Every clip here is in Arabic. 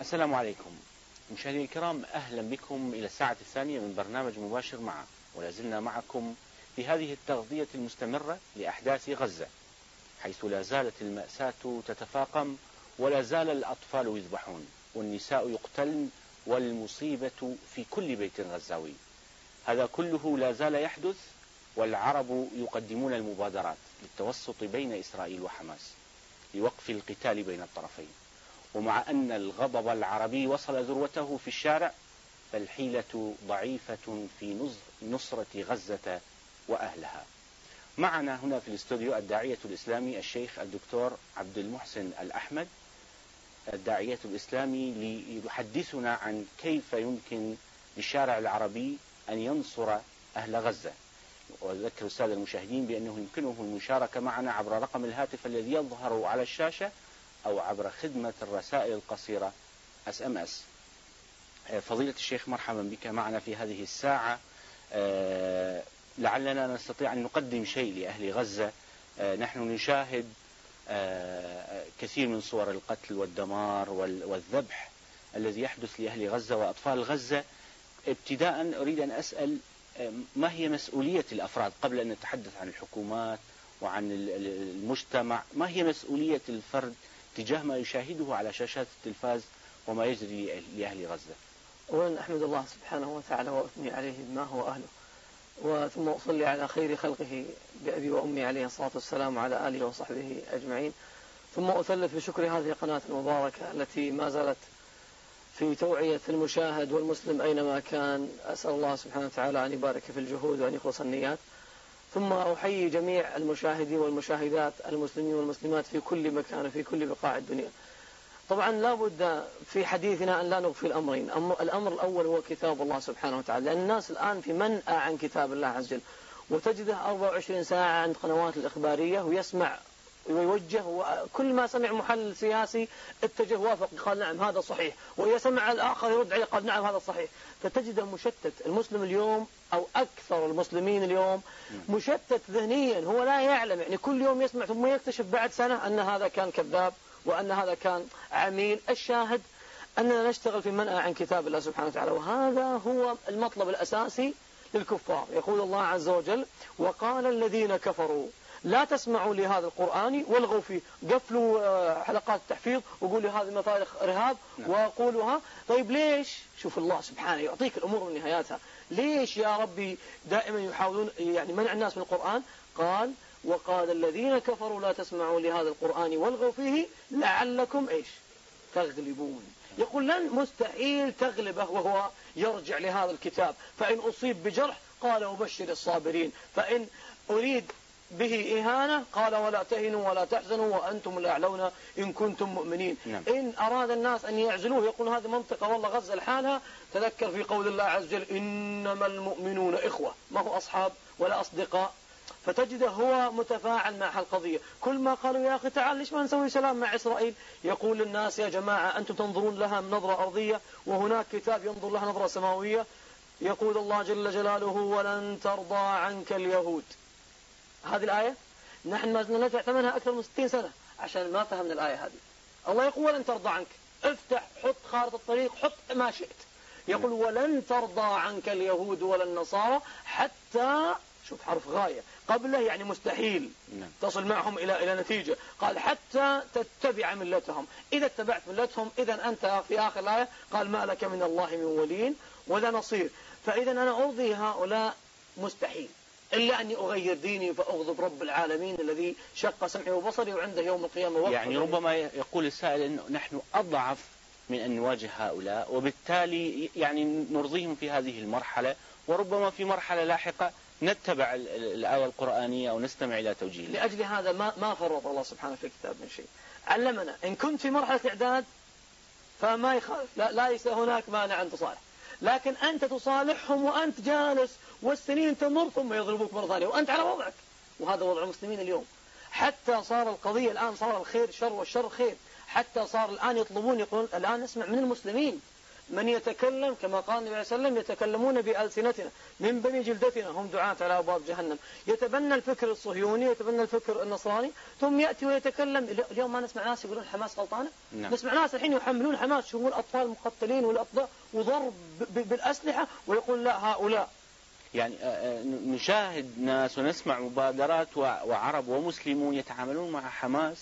السلام عليكم. مشاهدينا الكرام أهلا بكم إلى الساعة الثانية من برنامج مباشر معه ولا زلنا معكم في هذه التغطية المستمرة لأحداث غزة حيث لا زالت المأساة تتفاقم ولا زال الأطفال يذبحون والنساء يقتلن والمصيبة في كل بيت غزاوي. هذا كله لا زال يحدث والعرب يقدمون المبادرات للتوسط بين إسرائيل وحماس لوقف القتال بين الطرفين. ومع أن الغضب العربي وصل ذروته في الشارع فالحيلة ضعيفة في نصرة غزة وأهلها. معنا هنا في الاستوديو الداعية الإسلامي الشيخ الدكتور عبد المحسن الأحمد الداعية الإسلامي ليحدثنا عن كيف يمكن للشارع العربي أن ينصر أهل غزة. وأذكر السادة المشاهدين بأنه يمكنهم المشاركة معنا عبر رقم الهاتف الذي يظهر على الشاشة أو عبر خدمة الرسائل القصيرة SMS فضيلة الشيخ مرحبا بك معنا في هذه الساعة. آه، لعلنا نستطيع أن نقدم شيء لأهل غزة. آه، نحن نشاهد آه، كثير من صور القتل والدمار والذبح الذي يحدث لأهل غزة وأطفال غزة. ابتداء أريد أن أسأل ما هي مسؤولية الأفراد قبل أن نتحدث عن الحكومات وعن المجتمع؟ ما هي مسؤولية الفرد تجاه ما يشاهده على شاشات التلفاز وما يجري لأهل غزة. أولا أحمد الله سبحانه وتعالى وأثني عليه بما هو أهله. وثم أصلي على خير خلقه بأبي وأمي عليه الصلاة والسلام وعلى آله وصحبه أجمعين. ثم أثلث بشكر هذه القناة المباركة التي ما زالت في توعية المشاهد والمسلم أينما كان. أسأل الله سبحانه وتعالى أن يبارك في الجهود وأن يخلص النيات. ثم أحيي جميع المشاهدين والمشاهدات المسلمين والمسلمات في كل مكان وفي كل بقاع الدنيا. طبعا لا بد في حديثنا أن لا نغفي الأمرين. الأمر الأول هو كتاب الله سبحانه وتعالى. لأن الناس الآن في منأى عن كتاب الله عز وجل. وتجده 24 ساعة عند قنوات الإخبارية ويسمع ويوجه وكل ما سمع محلل سياسي اتجه وافق قال نعم هذا صحيح. وإذا سمع الآخر يرد عليه قال نعم هذا صحيح. فتجده مشتت. المسلم اليوم أو أكثر المسلمين اليوم مشتت ذهنيا. هو لا يعلم. يعني كل يوم يسمع ثم يكتشف بعد سنة أن هذا كان كذاب وأن هذا كان عميل. الشاهد أننا نشتغل في منأى عن كتاب الله سبحانه وتعالى. وهذا هو المطلب الأساسي للكفار. يقول الله عز وجل وقال الذين كفروا لا تسمعوا لهذا القرآن والغوا فيه. قفلوا آه، حلقات التحفيظ وقولوا هذه مطالق إرهاب نعم. وقولوها طيب ليش؟ شوف الله سبحانه يعطيك الأمور من نهاياتها. ليش يا ربي دائما يحاولون يعني منع الناس من القرآن؟ قال وقال الذين كفروا لا تسمعوا لهذا القرآن والغوا فيه لعلكم إيش؟ تغلبون. يقول لن مستحيل تغلبه وهو يرجع لهذا الكتاب. فإن أصيب بجرح قال أبشر الصابرين. فإن أريد به إهانة قال ولا تهنوا ولا تحزنوا وأنتم الأعلون إن كنتم مؤمنين. نعم. إن أراد الناس أن يعزلوه يقول هذه منطقة والله غزة لحالها. تذكر في قول الله عز وجل إنما المؤمنون إخوة ما هو أصحاب ولا أصدقاء. فتجده هو متفاعل مع القضية كل ما قالوا يا أخي تعال ليش ما نسوي سلام مع إسرائيل؟ يقول للناس يا جماعة أنتم تنظرون لها من نظرة أرضية وهناك كتاب ينظر لها نظرة سماوية. يقول الله جل جلاله ولن ترضى عنك اليهود. هذه الآية؟ نحن ما زلنا ندفع ثمنها أكثر من 60 سنة عشان ما فهمنا الآية هذه. الله يقول ولن ترضى عنك. افتح حط خارطة الطريق حط ما شئت. يقول ولن ترضى عنك اليهود ولا النصارى حتى شوف حرف غاية قبله يعني مستحيل نعم. تصل معهم إلى إلى نتيجة. قال حتى تتبع ملتهم. إذا اتبعت ملتهم إذا أنت في آخر الآية قال ما لك من الله من ولي ولا نصير. فإذا أنا أرضي هؤلاء مستحيل. إلا أني أغير ديني فأغضب رب العالمين الذي شق سمعي وبصري وعنده يوم القيامة وقت يعني ربما يقول السائل أنه نحن أضعف من أن نواجه هؤلاء وبالتالي يعني نرضيهم في هذه المرحلة وربما في مرحلة لاحقة نتبع الآية القرآنية أو نستمع إلى توجيه. لأجل هذا ما ما فرط الله سبحانه في الكتاب من شيء. علمنا إن كنت في مرحلة إعداد فما يخالف لا ليس هناك مانع أن تصالح. لكن أنت تصالحهم وأنت جالس والسنين تمر ثم يضربوك مرة ثانية وأنت على وضعك. وهذا وضع المسلمين اليوم. حتى صار القضية الآن صار الخير شر والشر خير. حتى صار الآن يطلبون يقولون الآن نسمع من المسلمين. من يتكلم كما قال النبي صلى الله عليه وسلم يتكلمون بألسنتنا من بني جلدتنا هم دعاة على أبواب جهنم. يتبنى الفكر الصهيوني يتبنى الفكر النصراني ثم يأتي ويتكلم. اليوم ما نسمع ناس يقولون حماس غلطانة نعم. نسمع ناس الحين يحملون حماس شوفوا الأطفال مقتلين والأطفال وضرب بالأسلحة ويقول لا هؤلاء. يعني آه، آه، نشاهد ناس ونسمع مبادرات وعرب ومسلمون يتعاملون مع حماس.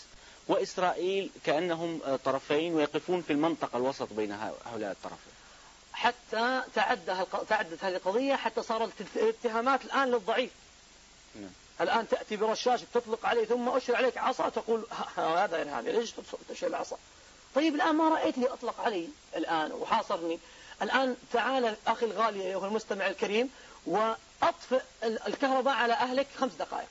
وإسرائيل كأنهم آه، طرفين ويقفون في المنطقة الوسط بين هؤلاء الطرفين. حتى تعدى تعدت هذه القضية حتى صارت الاتهامات الآن للضعيف. نعم. الآن تأتي برشاش تطلق عليه ثم أشر عليك عصا تقول هذا إرهابي ليش تشيل العصا طيب الآن ما رأيت لي أطلق علي الآن وحاصرني. الآن تعال أخي الغالي أيها المستمع الكريم وأطفئ الكهرباء على أهلك خمس دقائق.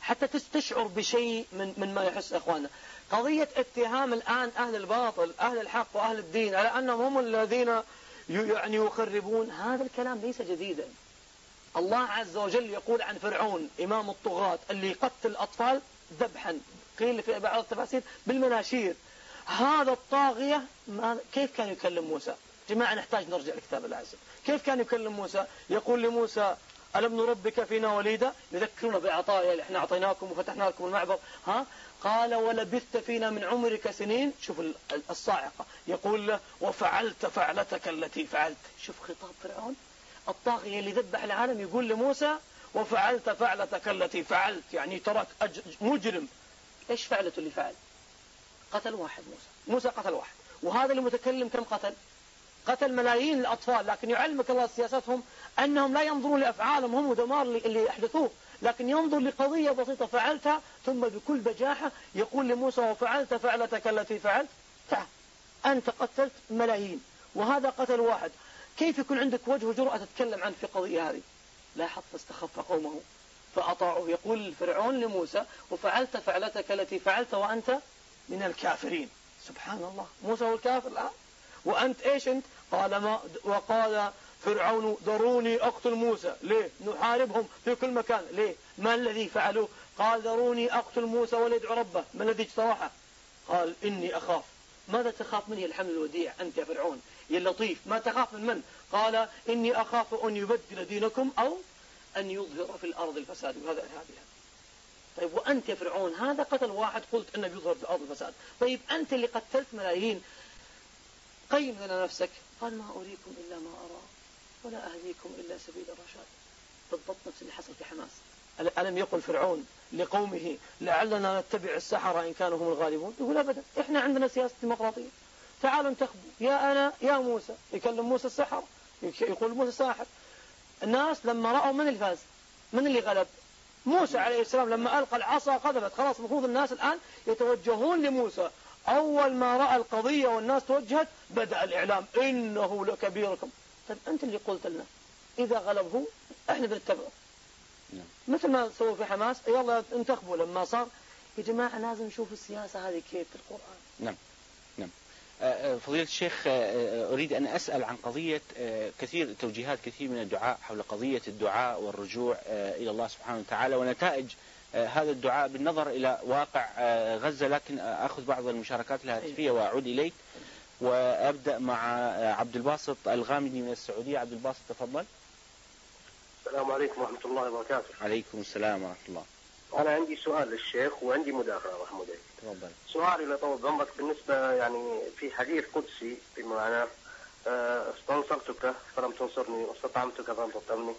حتى تستشعر بشيء من من ما يحس إخواننا قضية اتهام الآن أهل الباطل أهل الحق وأهل الدين على أنهم هم الذين يعني يخربون. هذا الكلام ليس جديدا. الله عز وجل يقول عن فرعون إمام الطغاة اللي يقتل الأطفال ذبحا. قيل في بعض التفاسير بالمناشير. هذا الطاغية كيف كان يكلم موسى؟ جماعة نحتاج نرجع لكتاب وجل كيف كان يكلم موسى؟ يقول لموسى ألم نربك فينا وليدا يذكرون بعطايا اللي إحنا أعطيناكم وفتحنا لكم المعبر ها؟ قال ولبثت فينا من عمرك سنين. شوف الصاعقة. يقول له وفعلت فعلتك التي فعلت. شوف خطاب فرعون. الطاغية اللي ذبح العالم يقول لموسى وفعلت فعلتك التي فعلت. يعني ترك مجرم. إيش فعلته اللي فعل؟ قتل واحد موسى. موسى قتل واحد. وهذا اللي متكلم كم قتل؟ قتل ملايين الأطفال لكن يعلمك الله سياستهم أنهم لا ينظرون لأفعالهم هم ودمار اللي يحدثوه. لكن ينظر لقضية بسيطة فعلتها ثم بكل بجاحة يقول لموسى وفعلت فعلتك التي فعلت؟ تعال أنت قتلت ملايين وهذا قتل واحد. كيف يكون عندك وجه وجرأة تتكلم عنه في قضية هذه؟ لاحظ فاستخف قومه. فأطاعوه. يقول فرعون لموسى وفعلت فعلتك التي فعلت وأنت من الكافرين. سبحان الله. موسى هو الكافر الآن؟ وأنت إيش أنت؟ قال ما وقال فرعون ذروني أقتل موسى. ليه؟ نحاربهم في كل مكان. ليه؟ ما الذي فعلوه قال ذروني أقتل موسى وليدعو ربه ما الذي اجترحه؟ قال إني أخاف. ماذا تخاف مني الحمل الوديع أنت يا فرعون؟ يا اللطيف. ما تخاف من من؟ قال إني أخاف أن يبدل دينكم أو أن يظهر في الأرض الفساد. وهذا إرهابها طيب وأنت يا فرعون هذا قتل واحد قلت أنه يظهر في الأرض الفساد. طيب أنت اللي قتلت ملايين. قيم لنا نفسك. قال ما أريكم إلا ما أرى. ولا أهديكم إلا سبيل الرشاد. بالضبط نفس اللي حصل في حماس. ألم يقل فرعون لقومه لعلنا نتبع السحرة إن كانوا هم الغالبون؟ يقول أبدا. إحنا عندنا سياسة ديمقراطية. تعالوا انتخبوا. يا أنا يا موسى. يكلم موسى السحر. يقول موسى ساحر الناس لما رأوا من الفاز من اللي غلب؟ موسى عليه السلام لما ألقى العصا قذفت خلاص المفروض الناس الآن يتوجهون لموسى. أول ما رأى القضية والناس توجهت بدأ الإعلام. إنه لكبيركم. طيب أنت اللي قلت لنا إذا غلبه إحنا بنتبعه. نعم. مثل ما سووا في حماس يلا انتخبوا لما صار. يا جماعة لازم نشوف السياسة هذه كيف في القرآن نعم نعم. آه، آه، فضيلة الشيخ آه، أريد أن أسأل عن قضية كثير توجيهات كثير من الدعاء حول قضية الدعاء والرجوع إلى الله سبحانه وتعالى ونتائج هذا الدعاء بالنظر إلى واقع غزة لكن أخذ بعض المشاركات الهاتفية وأعود إليك. وأبدأ مع عبد الباسط الغامدي من السعودية. عبد الباسط تفضل. السلام عليكم ورحمة الله وبركاته. عليكم السلام ورحمة الله. أنا عندي سؤال للشيخ وعندي مداخلة محمود تفضل. سؤالي لطول عمرك بالنسبة يعني في حديث قدسي بمعنى آه، استنصرتك فلم تنصرني واستطعمتك فلم تطعمني.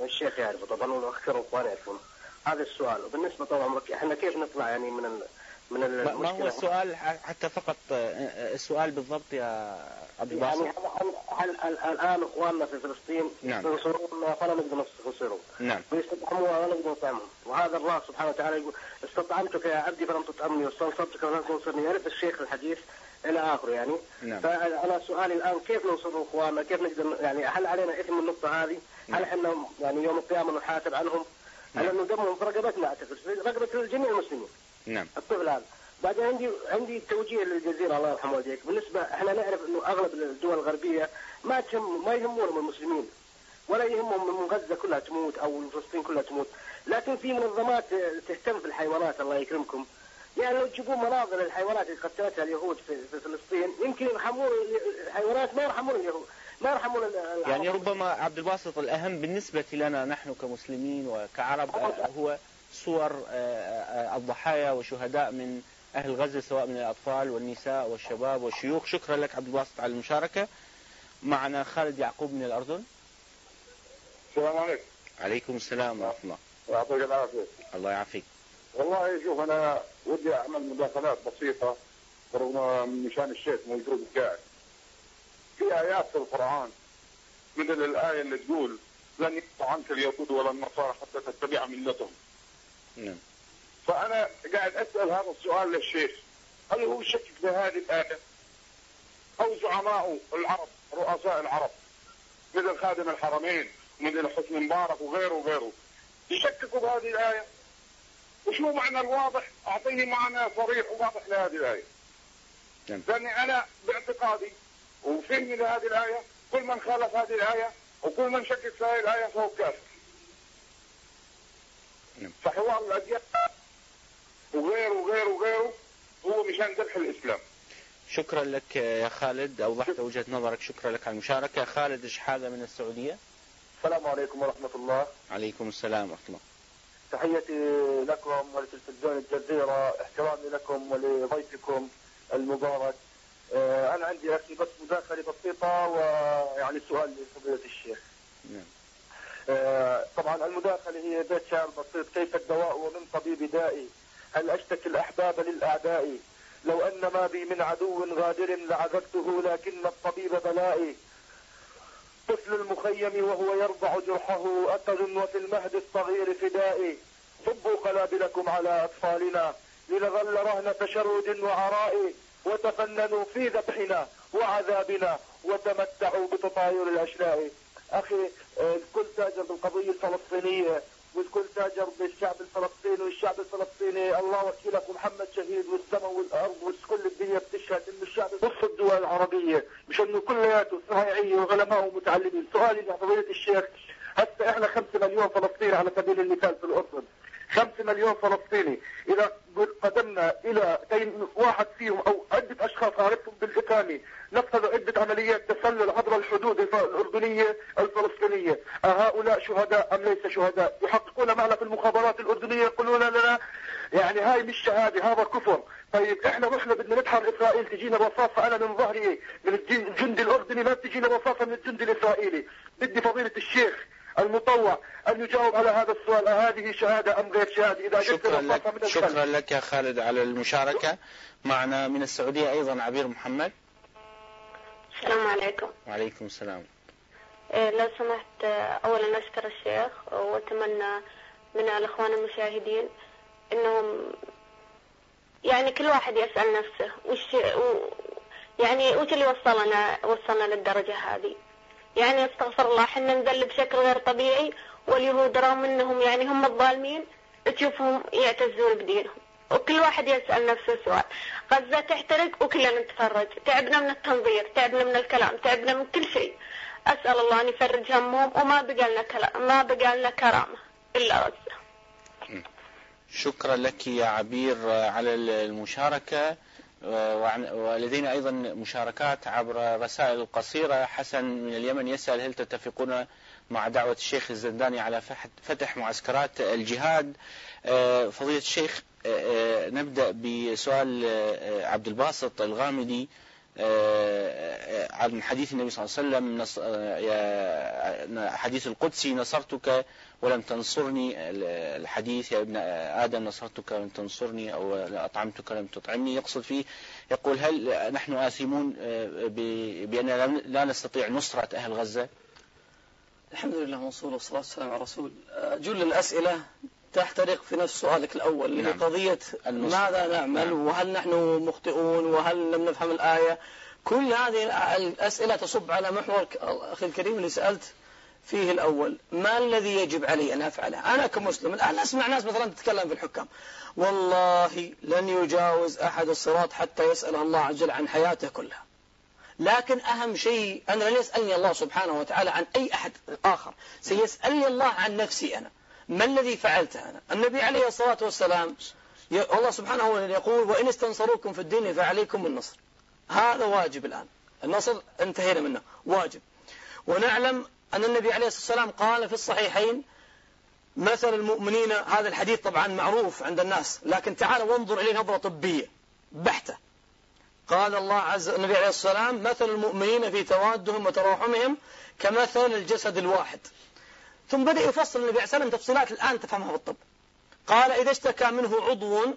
الشيخ يعرفه طبعا والاخر الاخوان يعرفون هذا السؤال. وبالنسبة طول عمرك إحنا كيف نطلع يعني من من المشكلة ما هو السؤال حتى فقط آه، السؤال بالضبط يا عبد الباسط يعني هل الآن إخواننا في فلسطين نعم. ينصرون فلا نقدر ننصرهم نعم ويستطعموا ولا نقدر نطعمهم وهذا الله سبحانه وتعالى يقول استطعمتك يا عبدي فلم تطعمني واستنصرتك فلم تنصرني يعرف الشيخ الحديث إلى اخره يعني نعم. فأنا سؤالي الآن كيف ننصر إخواننا كيف نقدر يعني هل علينا إثم النقطة هذه؟ نعم. هل إحنا يعني يوم القيامة نحاسب عنهم؟ نعم. لأنه دمهم في رقبتنا اعتقد رقبة جميع المسلمين نعم. الطفل هذا. بعدين عندي عندي توجيه للجزيرة الله يرحمه والديك. بالنسبة إحنا نعرف إنه أغلب الدول الغربية ما تهم ما يهمونهم المسلمين ولا يهمهم من غزة كلها تموت أو فلسطين كلها تموت. لكن في منظمات تهتم بالحيوانات الله يكرمكم. يعني لو تجيبون مناظر الحيوانات اللي قتلتها اليهود في, في فلسطين يمكن يرحمون الحيوانات ما يرحمون اليهود ما يرحمون يعني ربما عبد الباسط الأهم بالنسبة لنا نحن كمسلمين وكعرب هو صور الضحايا وشهداء من أهل غزة سواء من الأطفال والنساء والشباب والشيوخ. شكرا لك عبد الباسط على المشاركة. معنا خالد يعقوب من الأردن. السلام عليكم. عليكم السلام ورحمة الله. يعطيك العافية. الله يعافيك. والله شوف أنا ودي أعمل مداخلات بسيطة رغم مشان الشيخ موجود قاعد. في آيات في القرآن مثل الآية اللي تقول لن يقطع عنك اليهود ولا النصارى حتى تتبع ملتهم. نعم. فأنا قاعد أسأل هذا السؤال للشيخ. هل هو شك في هذه الآية؟ أو زعماء العرب رؤساء العرب مثل خادم الحرمين مثل حسن مبارك وغيره وغيره يشككوا بهذه الآية؟ وشو معنى الواضح؟ أعطيني معنى صريح وواضح لهذه الآية. نعم. لأني أنا باعتقادي وفهمي لهذه الآية كل من خالف هذه الآية وكل من شكك في هذه الآية فهو كافر. نعم. فحوار الأديان وغيره وغيره وغيره. هو مشان ذبح الإسلام. شكرا لك يا خالد. أوضحت وجهة نظرك. شكرا لك على المشاركة. خالد شحاذة من السعودية؟ السلام عليكم ورحمة الله. عليكم السلام ورحمة الله. تحيتي لكم ولتلفزيون الجزيرة. احترامي لكم ولضيفكم المبارك. آه، أنا عندي أخي بس مداخلة بسيطة ويعني سؤال لفضيلة الشيخ. نعم. طبعا المداخلة هي بيت شعر بسيط. كيف الدواء ومن طبيب دائي؟ هل أشتكي الأحباب للأعداء؟ لو أن ما بي من عدو غادر لعذبته لكن الطبيب بلائي. طفل المخيم وهو يرضع جرحه أكل وفي المهد الصغير فدائي. صبوا قلابلكم على أطفالنا. لنظل رهن تشرد وعراء وتفننوا في ذبحنا وعذابنا وتمتعوا بتطاير الأشلاء. أخي الكل تاجر بالقضية الفلسطينية والكل تاجر بالشعب الفلسطيني والشعب الفلسطيني الله وكيلك محمد شهيد والسماء والأرض وكل الدنيا بتشهد انه الشعب نص الدول العربية مش انه كلياته صنايعيه وعلماء ومتعلمين. سؤالي لفضيله الشيخ هسه إحنا 5 مليون فلسطيني على سبيل المثال في الأردن؟ 5 مليون فلسطيني. إذا قدمنا إلى واحد فيهم أو عدة أشخاص عرفتهم بالاقامه شهداء أم ليس شهداء؟ يحققون معنا في المخابرات الأردنية يقولون لنا يعني هاي مش شهادة هذا كفر. طيب إحنا رحنا بدنا ندحر إسرائيل تجينا رصاصه أنا من ظهري من الجندي الأردني ما تجينا رصاصه من الجندي الإسرائيلي. بدي فضيلة الشيخ المطوع أن يجاوب على هذا السؤال هذه شهادة أم غير شهادة؟ إذا شكرا لك شكرا لك يا خالد على المشاركة. معنا من السعودية أيضا عبير محمد. السلام عليكم. وعليكم السلام. لو سمحت أولا أشكر الشيخ وأتمنى من الإخوان المشاهدين أنهم يعني كل واحد يسأل نفسه وش و يعني وش اللي وصلنا وصلنا للدرجة هذه. يعني أستغفر الله إحنا نذل بشكل غير طبيعي واليهود رغم إنهم يعني هم الظالمين تشوفهم يعتزون بدينهم. وكل واحد يسأل نفسه سؤال. غزة تحترق وكلنا نتفرج. تعبنا من التنظير تعبنا من الكلام تعبنا من كل شيء. أسأل الله أن يفرج همهم وما بقى لنا كلام ما بقى لنا كرامة إلا غزة شكرا لك يا عبير على المشاركة ولدينا أيضا مشاركات عبر رسائل قصيرة. حسن من اليمن يسأل هل تتفقون مع دعوة الشيخ الزنداني على فتح معسكرات الجهاد؟ آه، فضيلة الشيخ آه، آه، نبدأ بسؤال عبد الباسط الغامدي. عن حديث النبي صلى الله عليه وسلم حديث القدسي نصرتك ولم تنصرني. الحديث يا ابن آدم نصرتك ولم تنصرني أو أطعمتك لم تطعمني. يقصد فيه يقول هل نحن آثمون بأننا لا نستطيع نصرة أهل غزة؟ الحمد لله والصلاة والسلام على رسول. جل الأسئلة تحترق في نفس سؤالك الأول اللي نعم. قضية ماذا نعمل؟ نعم. وهل نحن مخطئون؟ وهل لم نفهم الآية؟ كل هذه الأسئلة تصب على محور أخي الكريم اللي سألت فيه الأول. ما الذي يجب علي أن أفعله؟ أنا كمسلم الآن أسمع ناس مثلا تتكلم في الحكام. والله لن يجاوز أحد الصراط حتى يسأل الله عز وجل عن حياته كلها. لكن أهم شيء أنا لن يسألني الله سبحانه وتعالى عن أي أحد آخر. سيسألني الله عن نفسي أنا. ما الذي فعلته أنا؟ النبي عليه الصلاة والسلام الله سبحانه يقول وإن استنصروكم في الدين فعليكم النصر. هذا واجب الآن. النصر انتهينا منه. واجب. ونعلم أن النبي عليه الصلاة والسلام قال في الصحيحين مثل المؤمنين هذا الحديث طبعا معروف عند الناس لكن تعال وانظر إليه نظرة طبية بحتة. قال الله عز النبي عليه الصلاة والسلام مثل المؤمنين في توادهم وتراحمهم كمثل الجسد الواحد. ثم بدأ يفصل النبي عليه والسلام تفصيلات الآن تفهمها بالطب. قال إذا اشتكى منه عضو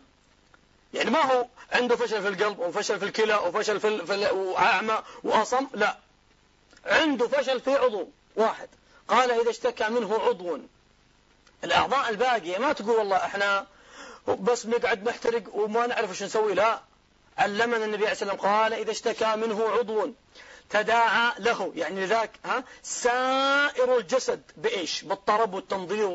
يعني ما هو عنده فشل في القلب وفشل في الكلى وفشل في, في وأعمى وأصم؟ لا. عنده فشل في عضو واحد. قال إذا اشتكى منه عضو. الأعضاء الباقية ما تقول والله إحنا بس نقعد نحترق وما نعرف إيش نسوي. لا. علمنا النبي عليه الصلاة والسلام قال إذا اشتكى منه عضو. تداعى له. يعني لذاك ها سائر الجسد بإيش؟ بالطرب والتنظير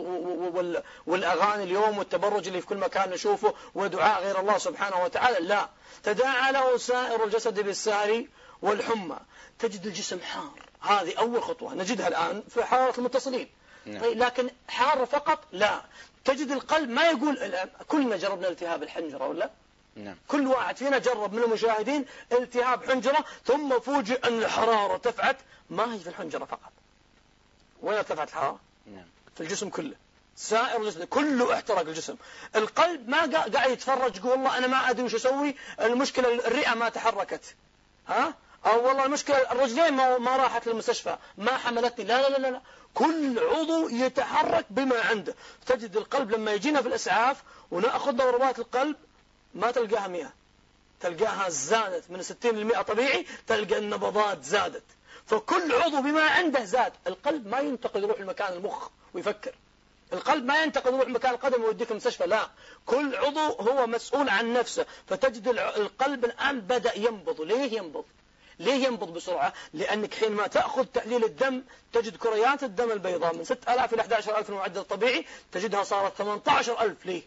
والأغاني اليوم والتبرج اللي في كل مكان نشوفه ودعاء غير الله سبحانه وتعالى. لا. تداعى له سائر الجسد بالسهر والحمى. تجد الجسم حار. هذه أول خطوة نجدها الآن في حرارة المتصلين. نعم. طيب لكن حار فقط؟ لا. تجد القلب ما يقول كلنا جربنا التهاب الحنجرة ولا؟ نعم. كل واحد فينا جرب من المشاهدين التهاب حنجرة ثم فوجئ أن الحرارة ارتفعت ما هي في الحنجرة فقط؟ وين ارتفعت الحرارة؟ نعم. في الجسم كله. سائر الجسم كله احترق الجسم. القلب ما قاعد يتفرج يقول والله أنا ما أدري وش أسوي. المشكلة الرئة ما تحركت. ها؟ أو والله المشكلة الرجلين ما, ما راحت للمستشفى ما حملتني. لا لا لا لا كل عضو يتحرك بما عنده. تجد القلب لما يجينا في الإسعاف ونأخذ ضربات القلب ما تلقاها 100 تلقاها زادت من 60 ل 100 طبيعي تلقى النبضات زادت. فكل عضو بما عنده زاد. القلب ما ينتقل يروح لمكان المخ ويفكر. القلب ما ينتقل يروح مكان القدم ويوديك المستشفى لا. كل عضو هو مسؤول عن نفسه. فتجد القلب الآن بدأ ينبض. ليه ينبض؟ ليه ينبض بسرعة؟ لأنك حينما تأخذ تحليل الدم تجد كريات الدم البيضاء من 6000 إلى 11000 المعدل الطبيعي تجدها صارت 18000 ليه؟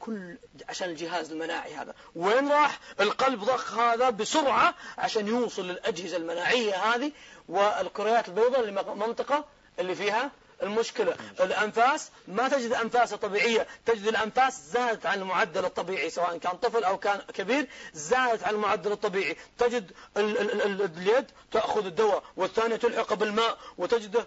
كل عشان الجهاز المناعي هذا. وين راح؟ القلب ضخ هذا بسرعة عشان يوصل للأجهزة المناعية هذه والكريات البيضاء المنطقة اللي فيها المشكلة. الأنفاس ما تجد أنفاس طبيعية. تجد الأنفاس زادت عن المعدل الطبيعي سواء كان طفل أو كان كبير زادت عن المعدل الطبيعي. تجد اليد تأخذ الدواء والثانية تلحق بالماء وتجده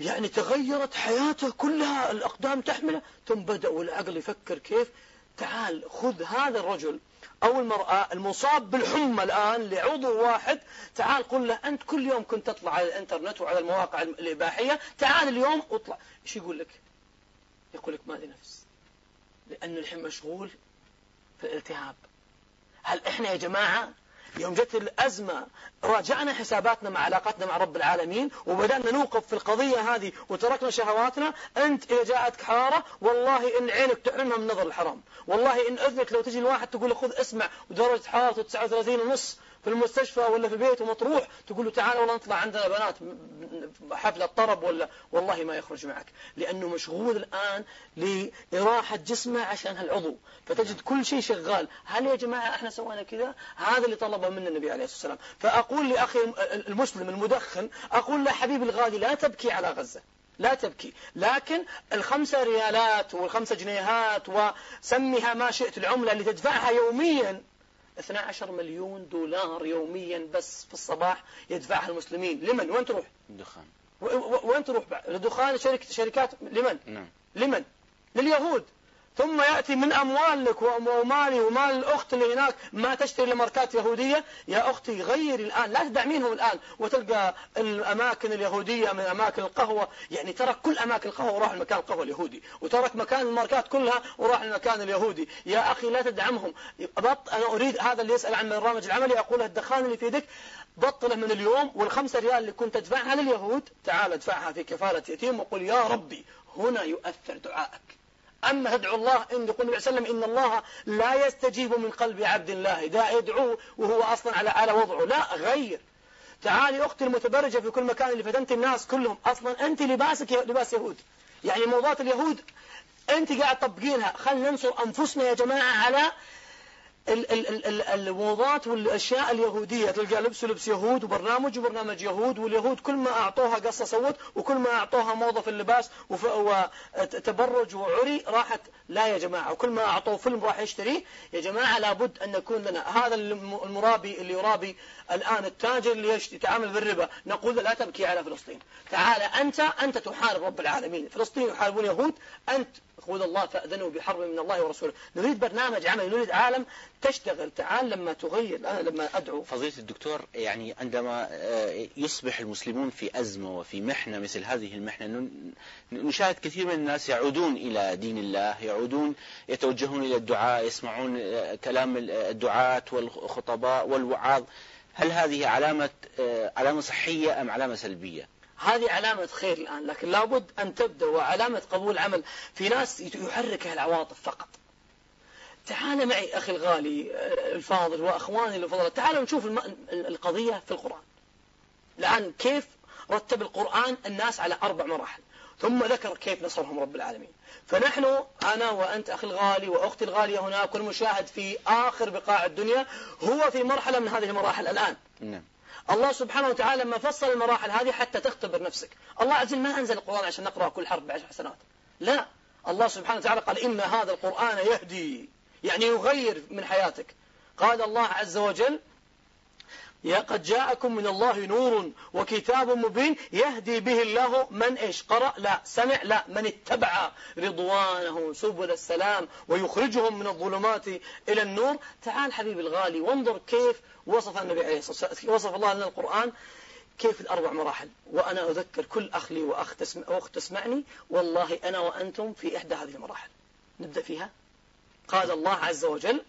يعني تغيرت حياته كلها الأقدام تحمله. ثم بدأ والعقل يفكر كيف تعال خذ هذا الرجل أو المرأة المصاب بالحمى الآن لعضو واحد. تعال قل له أنت كل يوم كنت تطلع على الإنترنت وعلى المواقع الإباحية. تعال اليوم اطلع. إيش يقول لك؟ يقول لك ما لي نفس. لأن الحين مشغول في الالتهاب. هل إحنا يا جماعة يوم جت الأزمة راجعنا حساباتنا مع علاقتنا مع رب العالمين وبدأنا نوقف في القضية هذه وتركنا شهواتنا أنت إذا جاءتك حرارة والله إن عينك تحرمها من نظر الحرام والله إن أذنك لو تجي الواحد تقول خذ اسمع ودرجة حرارته 39 ونص في المستشفى ولا في البيت ومطروح تقول له تعال والله نطلع عندنا بنات حفلة طرب ولا والله ما يخرج معك لأنه مشغول الآن لإراحة جسمه عشان هالعضو فتجد كل شيء شغال. هل يا جماعة إحنا سوينا كذا؟ هذا اللي طلبه منا النبي عليه الصلاة والسلام. فأقول لأخي المسلم المدخن أقول له حبيبي الغالي لا تبكي على غزة لا تبكي. لكن الخمسة ريالات والخمسة جنيهات وسميها ما شئت العملة اللي تدفعها يوميا 12 مليون دولار يوميا بس في الصباح يدفعها المسلمين. لمن؟ وين تروح؟ الدخان. وين تروح لدخان شركة شركات لمن؟ نعم. لمن؟ لليهود. ثم يأتي من أموالك ومالي ومال الأخت اللي هناك ما تشتري لماركات يهودية. يا أختي غيري الآن لا تدعمينهم الآن. وتلقى الأماكن اليهودية من أماكن القهوة. يعني ترك كل أماكن القهوة وراح المكان القهوة اليهودي. وترك مكان الماركات كلها وراح المكان اليهودي. يا أخي لا تدعمهم. بط أنا أريد هذا اللي يسأل عن البرنامج العملي أقول الدخان اللي في يدك بطله من اليوم والخمسة ريال اللي كنت تدفعها لليهود. تعال ادفعها في كفالة يتيم وقل يا ربي هنا يؤثر دعائك. أما تدعو الله إن يقول النبي صلى الله عليه وسلم إن الله لا يستجيب من قلب عبد الله. دا يدعوه وهو أصلا على على وضعه. لا غير. تعالي أختي المتبرجة في كل مكان اللي فتنت الناس كلهم. أصلا أنت لباسك لباس يهود. يعني موضات اليهود أنت قاعد تطبقينها. خلينا ننصر أنفسنا يا جماعة على الموضات والأشياء اليهودية. تلقى لبس لبس يهود وبرنامج وبرنامج يهود واليهود كل ما أعطوها قصة سوت وكل ما أعطوها موضه في اللباس وتبرج وعري راحت لا يا جماعة. وكل ما أعطوه فيلم راح يشتريه يا جماعة لابد أن يكون لنا هذا المرابي اللي يرابي الآن التاجر اللي يتعامل بالربا. نقول لا تبكي على فلسطين. تعال أنت أنت تحارب رب العالمين. فلسطين يحاربون يهود أنت يقول الله فأذنوا بحرب من الله ورسوله. نريد برنامج عمل نريد عالم تشتغل. تعال لما تغير أنا لما أدعو. فضيلة الدكتور يعني عندما آه، يصبح المسلمون في أزمة وفي محنة مثل هذه المحنة نشاهد كثير من الناس يعودون إلى دين الله يعودون يتوجهون إلى الدعاء يسمعون آه، كلام الدعاة والخطباء والوعاظ. هل هذه علامة آه، علامة صحية أم علامة سلبية؟ هذه علامة خير الآن لكن لابد أن تبدأ وعلامة قبول عمل في ناس يحركها العواطف فقط. تعال معي أخي الغالي الفاضل وأخواني الفضلاء تعالوا نشوف القضية في القرآن. الآن كيف رتب القرآن الناس على أربع مراحل ثم ذكر كيف نصرهم رب العالمين. فنحن أنا وأنت أخي الغالي وأختي الغالية هناك والمشاهد في آخر بقاع الدنيا هو في مرحلة من هذه المراحل الآن. نعم. الله سبحانه وتعالى لما فصل المراحل هذه حتى تختبر نفسك. الله عز وجل ما أنزل القرآن عشان نقرأ كل حرف بعشر حسنات. لا. الله سبحانه وتعالى قال إن هذا القرآن يهدي يعني يغير من حياتك. قال الله عز وجل يا قد جاءكم من الله نور وكتاب مبين يهدي به الله من إيش؟ قرأ؟ لا. سمع؟ لا. من اتبع رضوانه سبل السلام ويخرجهم من الظلمات إلى النور. تعال حبيبي الغالي وانظر كيف وصف النبي عليه الصلاة والسلام وصف الله لنا القرآن كيف الأربع مراحل. وأنا أذكر كل أخ لي تسمع وأخت تسمعني. والله أنا وأنتم في إحدى هذه المراحل. نبدأ فيها. قال الله عز وجل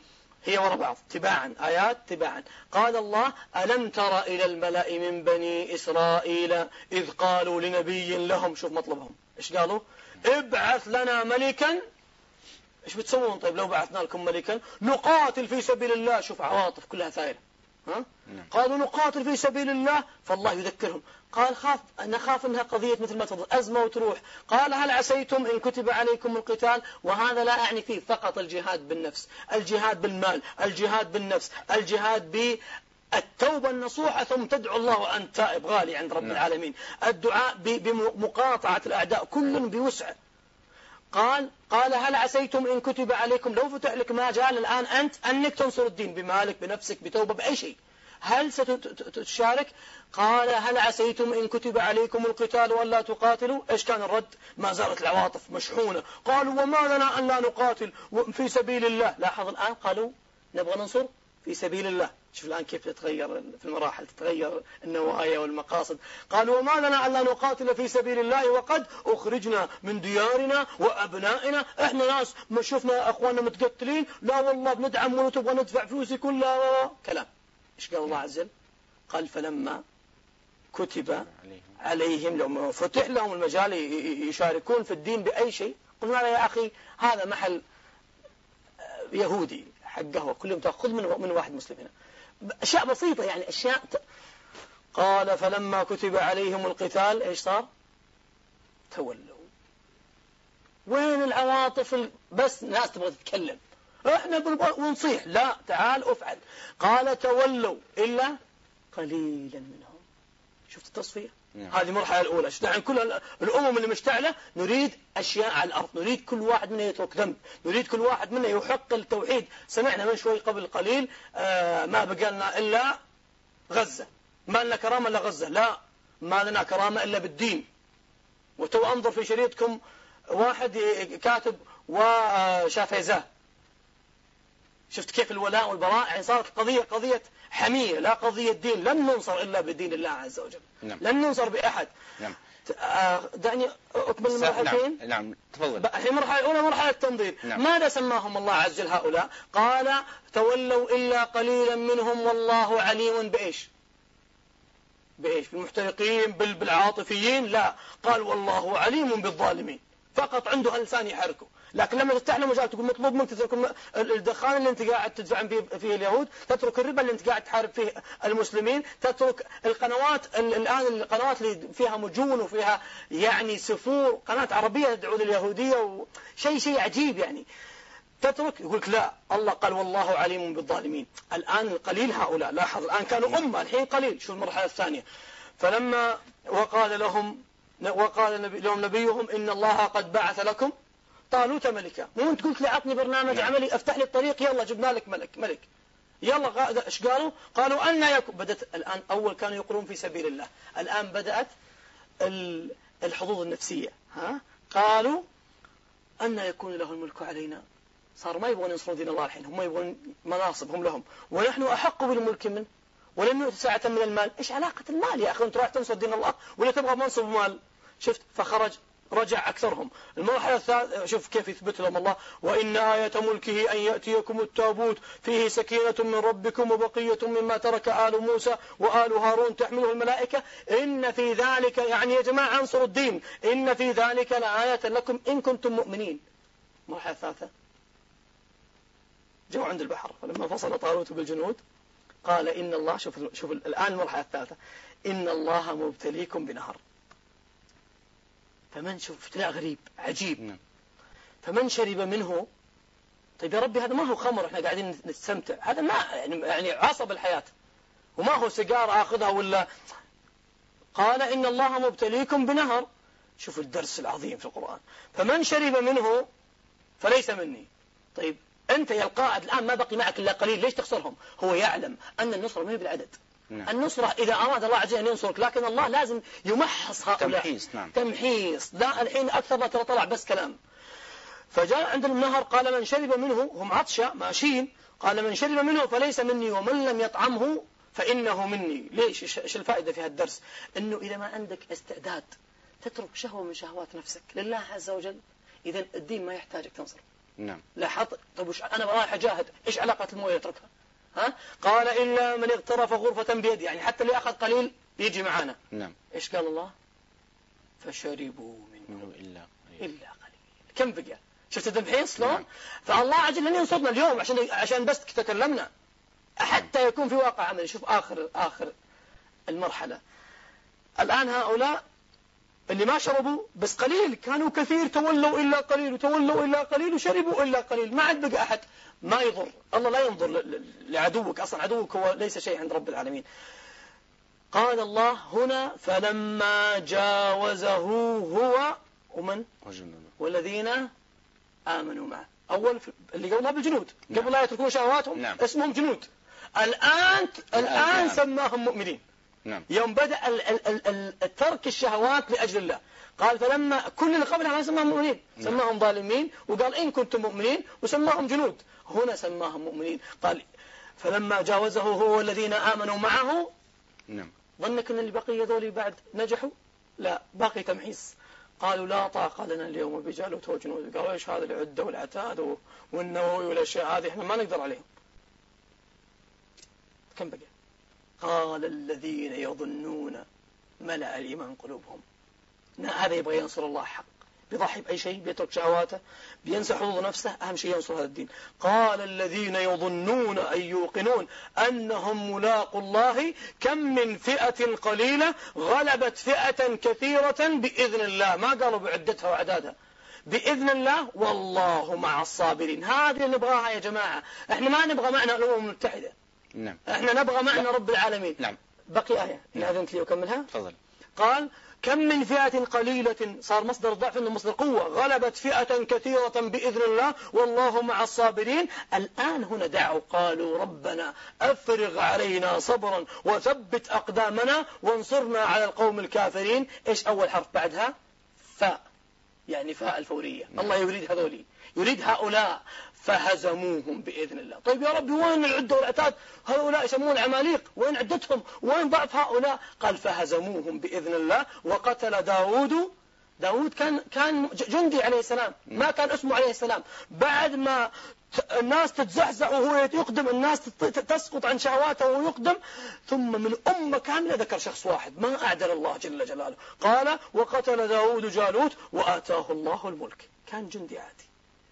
هي ورا بعض تباعا آيات تباعا. قال الله ألم تر إلى الملأ من بني إسرائيل إذ قالوا لنبي لهم شوف مطلبهم. إيش قالوا؟ ابعث لنا ملكا. إيش بتسوون؟ طيب لو بعثنا لكم ملكا نقاتل في سبيل الله. شوف عواطف كلها ثائرة ها؟ نعم. قالوا نقاتل في سبيل الله فالله يذكرهم. قال خاف نخاف إنها قضية مثل ما تفضل أزمة وتروح. قال هل عسيتم إن كتب عليكم القتال؟ وهذا لا أعني فيه فقط الجهاد بالنفس الجهاد بالمال الجهاد بالنفس الجهاد ب التوبة النصوحة ثم تدعو الله وأنت تائب غالي عند رب نعم. العالمين. الدعاء بمقاطعة الأعداء كل بوسعه قال قال هل عسيتم إن كتب عليكم؟ لو فتح لك ما جال الآن أنت أنك تنصر الدين بمالك بنفسك بتوبة بأي شيء. هل ستشارك قال هل عسيتم إن كتب عليكم القتال ولا تقاتلوا؟ إيش كان الرد؟ ما زالت العواطف مشحونة. قالوا وما لنا أن لا نقاتل في سبيل الله. لاحظ الآن قالوا نبغى ننصر في سبيل الله. شوف الآن كيف تتغير في المراحل تتغير النوايا والمقاصد. قالوا وما لنا ألا نقاتل في سبيل الله وقد أخرجنا من ديارنا وأبنائنا. إحنا ناس ما شفنا أخواننا متقتلين. لا والله بندعم ونتبغى ندفع فلوسي كلها. كلام. إيش قال الله عز وجل؟ قال فلما كتب عليهم لو فتح لهم المجال يشاركون في الدين بأي شيء. قلنا يا أخي هذا محل يهودي حق قهوة كل يوم تأخذ من من واحد مسلم هنا. أشياء بسيطة يعني أشياء ت... قال فلما كتب عليهم القتال إيش صار؟ تولوا. وين العواطف بس ناس تبغى تتكلم. إحنا ونصيح لا تعال افعل. قال تولوا إلا قليلا منهم. شفت التصفية؟ نعم. هذه المرحلة الأولى. عن كل الأمم اللي مشتعلة نريد أشياء على الأرض. نريد كل واحد منا يترك ذنب. نريد كل واحد منا يحق التوحيد. سمعنا من شوي قبل قليل آه ما بقى لنا إلا غزة. ما لنا كرامة إلا غزة. لا ما لنا كرامة إلا بالدين. وتو أنظر في شريطكم واحد كاتب وشافيزاه شفت كيف الولاء والبراء؟ يعني صارت قضية قضية حمية لا قضية دين. لن ننصر إلا بدين الله عز وجل. نعم. لن ننصر بأحد. نعم. آه، دعني أكمل المرحلتين. نعم. نعم. تفضل. الحين المرحلة الأولى مرحلة التنظير نعم. ماذا سماهم الله عز وجل هؤلاء؟ قال تولوا إلا قليلا منهم والله عليم بإيش؟ بإيش؟ بالمحترقين بالعاطفيين؟ لا. قال والله عليم بالظالمين. فقط عنده لسان يحركه لكن لما تفتح له مجال تقول مطلوب منك تترك الدخان اللي انت قاعد تدفع فيه, فيه اليهود تترك الربا اللي انت قاعد تحارب فيه المسلمين تترك القنوات الآن القنوات اللي فيها مجون وفيها يعني سفور قناة عربية تدعو لليهودية وشيء شيء عجيب يعني. تترك؟ يقول لا الله قال والله عليم بالظالمين. الآن القليل هؤلاء لاحظ الآن كانوا أمة الحين قليل. شو المرحلة الثانية. فلما وقال لهم وقال لهم نبيهم إن الله قد بعث لكم طالوت ملكا مو انت قلت لي عطني برنامج نعم. عملي افتح لي الطريق يلا جبنا لك ملك ملك. يلا إيش قالوا؟ قالوا أن يكون بدأت الآن أول كانوا يقولون في سبيل الله. الآن بدأت الحظوظ النفسية. ها؟ قالوا أن يكون له الملك علينا. صاروا ما يبغون ينصرون دين الله الحين هم يبغون مناصب هم لهم. ونحن أحق بالملك منه ولم يؤت ساعة من المال. إيش علاقة المال يا أخي؟ أنت راح تنصر دين الله ولا تبغى منصب ومال شفت؟ فخرج رجع أكثرهم. المرحلة الثالثة شوف كيف يثبت لهم الله. وإن آية ملكه أن يأتيكم التابوت فيه سكينة من ربكم وبقية مما ترك آل موسى وآل هارون تحمله الملائكة. إن في ذلك يعني يا جماعة انصروا الدين. إن في ذلك لآية لكم إن كنتم مؤمنين. المرحلة الثالثة. جو عند البحر. فلما فصل طالوت بالجنود قال إن الله شوف, شوف الآن المرحلة الثالثة. إن الله مبتليكم بنهر. فمن شوف ابتلاء غريب عجيب. نعم. فمن شرب منه طيب يا ربي هذا ما هو خمر إحنا قاعدين نستمتع. هذا ما يعني, يعني عصب الحياة. وما هو سيجار آخذها ولا قال إن الله مبتليكم بنهر. شوف الدرس العظيم في القرآن. فمن شرب منه فليس مني. طيب أنت يا القائد الآن ما بقي معك إلا قليل ليش تخسرهم؟ هو يعلم أن النصرة ما هي بالعدد. نعم. النصرة إذا أراد الله عز وجل أن ينصرك لكن الله لازم يمحص هؤلاء. تمحيص نعم. تمحيص. لا الحين أكثر ما ترى طلع بس كلام. فجاء عند النهر قال من شرب منه هم عطشة ماشيين. قال من شرب منه فليس مني ومن لم يطعمه فإنه مني. ليش؟ إيش الفائدة في هذا الدرس؟ إنه إذا ما عندك استعداد تترك شهوة من شهوات نفسك لله عز وجل إذا الدين ما يحتاجك تنصر. نعم. لاحظ طيب وش أنا رايح أجاهد. إيش علاقة الموية يتركها ها؟ قال إلا من اغترف غرفة بيده. يعني حتى اللي أخذ قليل يجي معانا. نعم. إيش قال الله؟ فشربوا منه إلا قليل. إلا قليل. كم بقى؟ شفت التمحيص؟ شلون نعم. فالله عجل لن ينصرنا اليوم عشان عشان بس تكلمنا. حتى يكون في واقع عملي شوف آخر آخر المرحلة. الآن هؤلاء اللي ما شربوا بس قليل. كانوا كثير تولوا إلا قليل وتولوا إلا قليل وشربوا إلا قليل. ما عاد بقى أحد. ما يضر. الله لا ينظر لعدوك. أصلا عدوك هو ليس شيء عند رب العالمين. قال الله هنا فلما جاوزه هو ومن؟ والذين آمنوا معه. أول اللي قبلها بالجنود. نعم. قبل لا يتركون شهواتهم نعم. اسمهم جنود. الآن الآن. سماهم مؤمنين. نعم. يوم بدأ ترك الشهوات لأجل الله. قال فلما كل اللي قبلها ما سماهم مؤمنين. نعم. سماهم ظالمين وقال إن كنتم مؤمنين وسماهم جنود. هنا سماهم مؤمنين. قال فلما جاوزه هو والذين آمنوا معه نعم. ظنك أن اللي بقي ذولي بعد نجحوا؟ لا باقي تمحيص. قالوا لا طاقة لنا اليوم بجالوت وجنود. قالوا إيش هذا العدة والعتاد والنووي والأشياء هذه؟ إحنا ما نقدر عليهم. كم بقي؟ قال الذين يظنون ملأ الإيمان قلوبهم. هذا يبغى ينصر الله حق. بيضحي بأي شيء بيترك شهواته بينسى حظوظ نفسه أهم شيء ينصر هذا الدين. قال الذين يظنون أن يوقنون أنهم ملاقوا الله كم من فئة قليلة غلبت فئة كثيرة بإذن الله. ما قالوا بعدتها وعدادها. بإذن الله والله مع الصابرين. هذه اللي نبغاها يا جماعة. إحنا ما نبغى معنا الأمم المتحدة. نعم. إحنا نبغى معنا رب العالمين. نعم. بقي آية. إن نعم. أذنت لي أكملها. تفضل. قال كم من فئة قليلة صار مصدر ضعف إنه مصدر قوة غلبت فئة كثيرة بإذن الله والله مع الصابرين. الآن هنا دعوا قالوا ربنا أفرغ علينا صبرا وثبت أقدامنا وانصرنا على القوم الكافرين. إيش أول حرف بعدها؟ فاء. يعني فاء الفورية. نعم. الله يريد هذولي. يريد هؤلاء. فهزموهم بإذن الله. طيب يا ربي وين العدة والعتاد هؤلاء يسمون عماليق وين عدتهم؟ وين ضعف هؤلاء؟ قال فهزموهم بإذن الله وقتل داود داود كان كان جندي عليه السلام ما كان اسمه عليه السلام. بعد ما الناس تتزحزح وهو يقدم الناس تسقط عن شهواته وهو يقدم ثم من أمة كاملة ذكر شخص واحد ما أعدل الله جل جلاله. قال وقتل داود جالوت وآتاه الله الملك. كان جندي عادي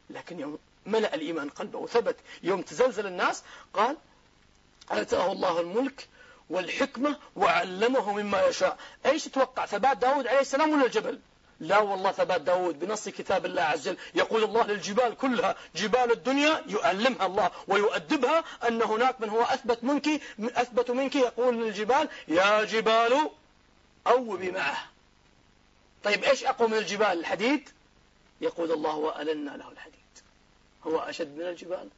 لكن يوم ملأ الإيمان قلبه وثبت يوم تزلزل الناس قال آتاه الله الملك والحكمة وعلمه مما يشاء. إيش تتوقع ثبات داود عليه السلام ولا الجبل؟ لا والله ثبات داود بنص كتاب الله عز وجل. يقول الله للجبال كلها جبال الدنيا يؤلمها الله ويؤدبها أن هناك من هو أثبت منك أثبت منك يقول للجبال يا جبال أوبي معه طيب إيش أقوى من الجبال؟ الحديد؟ يقول الله وألنا له الحديد. هو أشد من الجبال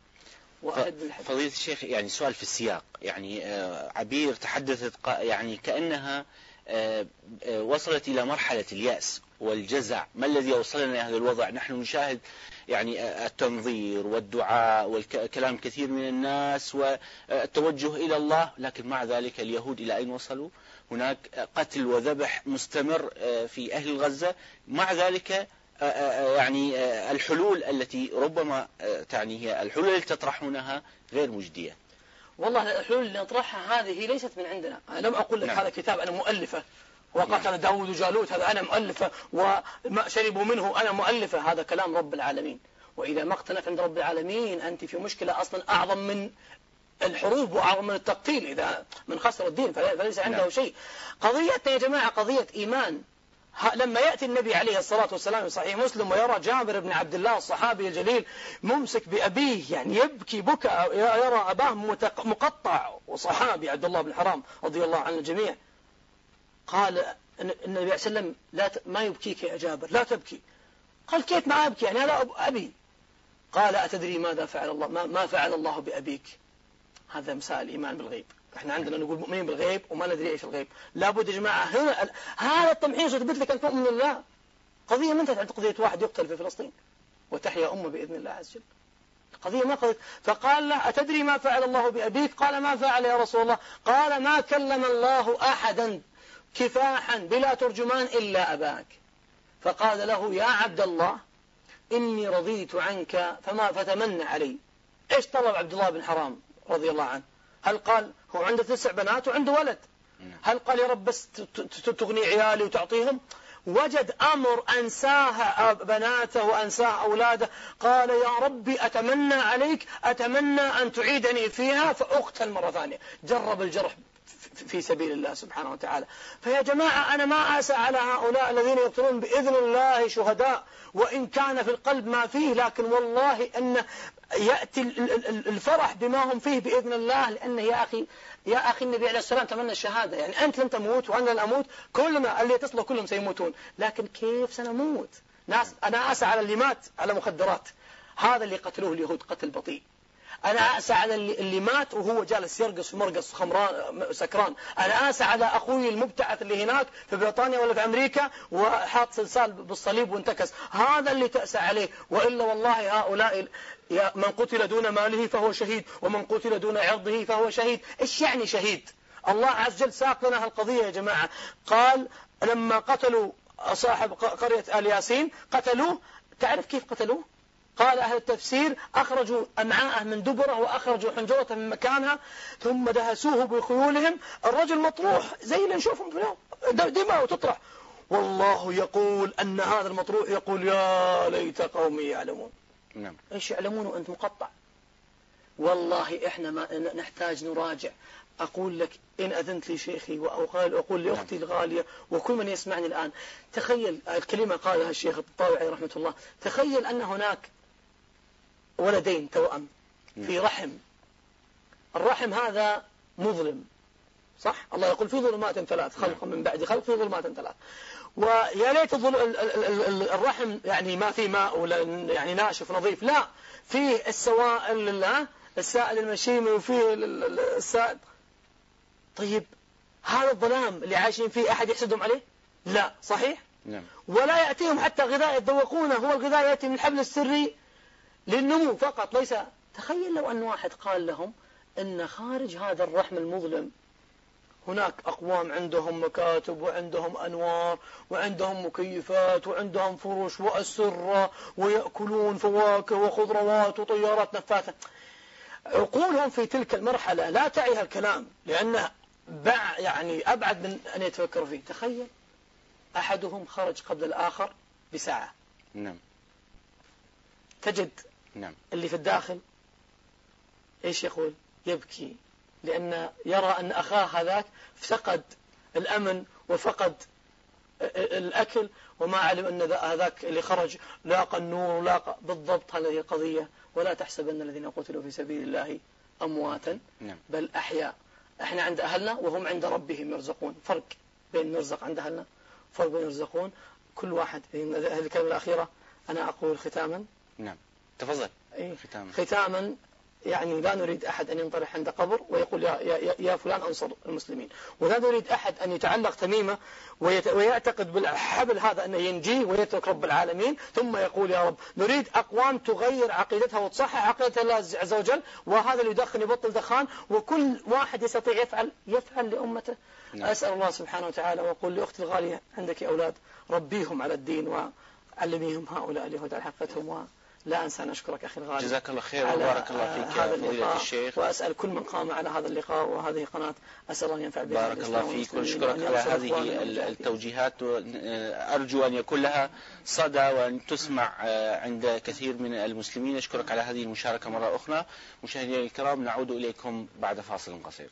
وأشد من الحديد. فضيلة الشيخ يعني سؤال في السياق. يعني آه، عبير تحدثت يعني كأنها آه، آه، وصلت إلى مرحلة اليأس والجزع. ما الذي أوصلنا إلى هذا الوضع؟ نحن نشاهد يعني التنظير والدعاء والكلام كثير من الناس والتوجه إلى الله. لكن مع ذلك اليهود إلى أين وصلوا؟ هناك قتل وذبح مستمر في أهل غزة. مع ذلك يعني الحلول التي ربما تعني هي الحلول التي تطرحونها غير مجدية. والله الحلول اللي نطرحها هذه ليست من عندنا. أنا لم أقول لك نعم. هذا كتاب أنا مؤلفة. وقتل نعم. داود وجالوت هذا أنا مؤلفة. وما شربوا منه أنا مؤلفة. هذا كلام رب العالمين. وإذا ما اقتنعت عند رب العالمين أنت في مشكلة أصلا أعظم من الحروب وأعظم من التقتيل. إذا من خسر الدين فليس عنده نعم. شيء. قضيتنا يا جماعة قضية إيمان. لما يأتي النبي عليه الصلاة والسلام في صحيح مسلم ويرى جابر بن عبد الله الصحابي الجليل ممسك بأبيه يعني يبكي بكاء يرى أباه مقطع وصحابي عبد الله بن حرام رضي الله عن الجميع قال النبي عليه وسلم لا ما يبكيك يا جابر لا تبكي. قال كيف ما أبكي؟ يعني هذا أبي. قال أتدري ماذا فعل الله؟ ما فعل الله بأبيك؟ هذا مساء الإيمان بالغيب. إحنا عندنا نقول مؤمنين بالغيب وما ندري إيش الغيب. لابد يا جماعة هنا هذا التمحيص يثبت لك أن تؤمن بالله. قضية ما انتهت عند قضية واحد يقتل في فلسطين. وتحيا أمه بإذن الله عز وجل. قضية ما قضية. فقال له أتدري ما فعل الله بأبيك؟ قال ما فعل يا رسول الله. قال ما كلم الله أحدا كفاحا بلا ترجمان إلا أباك. فقال له يا عبد الله إني رضيت عنك فما فتمنى علي. إيش طلب عبد الله بن حرام رضي الله عنه؟ هل قال هو عنده تسع بنات وعنده ولد؟ هل قال يا رب بس تغني عيالي وتعطيهم؟ وجد أمر أنساها بناته وأنساها أولاده. قال يا ربي أتمنى عليك أتمنى أن تعيدني فيها فأقتل مرة ثانية. جرب الجرح. في سبيل الله سبحانه وتعالى. فيا جماعة أنا ما أسى على هؤلاء الذين يقتلون بإذن الله شهداء وإن كان في القلب ما فيه لكن والله أن يأتي الفرح بما هم فيه بإذن الله لأن يا أخي يا أخي النبي عليه السلام تمنى الشهادة. يعني أنت لن تموت وأنا لن أموت كلنا اللي يتصلوا كلهم سيموتون. لكن كيف سنموت؟ ناس أنا أسى على اللي مات على مخدرات. هذا اللي قتلوه اليهود قتل بطيء. أنا أسى على اللي مات وهو جالس يرقص ومرقص خمران سكران. أنا أسى على أخوي المبتعث اللي هناك في بريطانيا ولا في أمريكا وحاط سلسال بالصليب وانتكس. هذا اللي تأسى عليه. وإلا والله هؤلاء من قتل دون ماله فهو شهيد ومن قتل دون عرضه فهو شهيد. إيش يعني شهيد؟ الله عز وجل ساق لنا هالقضية يا جماعة. قال لما قتلوا صاحب قرية آل ياسين قتلوه. تعرف كيف قتلوه؟ قال أهل التفسير أخرجوا أمعاءه من دبره وأخرجوا حنجرته من مكانها ثم دهسوه بخيولهم. الرجل مطروح زي اللي نشوفهم في اليوم. دماء وتطرح والله يقول أن هذا المطروح يقول يا ليت قومي يعلمون. نعم. إيش يعلمون وانت مقطع. والله إحنا ما نحتاج نراجع. أقول لك إن أذنت لي شيخي وأقول أقول لأختي نعم. الغالية وكل من يسمعني الآن تخيل الكلمة قالها الشيخ الطاوعي رحمة الله تخيل أن هناك ولدين توأم في نعم. رحم. الرحم هذا مظلم صح؟ الله يقول في ظلمات ثلاث خلق نعم. من بعد خلق في ظلمات ثلاث. ويا ليت الرحم يعني ما في ماء ولا يعني ناشف نظيف لا. فيه السوائل السائل المشيمي وفيه السائل. طيب هذا الظلام اللي عايشين فيه أحد يحسدهم عليه؟ لا صحيح؟ نعم. ولا يأتيهم حتى غذاء يتذوقونه هو الغذاء يأتي من الحبل السري للنمو فقط ليس. تخيل لو أن واحد قال لهم أن خارج هذا الرحم المظلم هناك أقوام عندهم مكاتب وعندهم أنوار وعندهم مكيفات وعندهم فرش وأسرة ويأكلون فواكه وخضروات وطيارات نفاثة. عقولهم في تلك المرحلة لا تعي الكلام لأنه بع يعني أبعد من أن يتفكروا فيه. تخيل أحدهم خرج قبل الآخر بساعة. نعم. تجد نعم. اللي في الداخل إيش يقول؟ يبكي لأن يرى أن أخاه هذاك فقد الأمن وفقد الأكل وما علم أن هذاك اللي خرج لاقى النور لاقى بالضبط هذه القضية. ولا تحسبن الذين قتلوا في سبيل الله أمواتا نعم. بل أحياء. إحنا عند أهلنا وهم عند ربهم يرزقون. فرق بين نرزق عند أهلنا فرق بين يرزقون. كل واحد هذه الكلمة الأخيرة أنا أقول ختاما. نعم. تفضل. أي ختاما. ختاما يعني لا نريد أحد أن ينطرح عند قبر ويقول يا, يا, يا فلان أنصر المسلمين. ولا نريد أحد أن يتعلق تميمة ويعتقد بالحبل هذا أنه ينجيه ويترك رب العالمين ثم يقول يا رب نريد أقوام تغير عقيدتها وتصحح عقيدة الله عز وجل وهذا اللي يدخن يبطل دخان وكل واحد يستطيع يفعل يفعل لأمته. نعم. أسأل الله سبحانه وتعالى وأقول لأختي الغالية عندك أولاد ربيهم على الدين وعلميهم هؤلاء اليهود على حقتهم لا أنسى أن أشكرك أخي الغالي جزاك الله خير وبارك الله فيك هذا فضيلة الشيخ. وأسأل كل من قام على هذا اللقاء وهذه قناة. أسأل الله ينفع بها بارك الله فيك ونشكرك على هذه التوجيهات أرجو أن يكون لها صدى وأن تسمع آه، عند كثير من المسلمين. أشكرك على هذه المشاركة مرة أخرى. مشاهدينا الكرام نعود إليكم بعد فاصل قصير.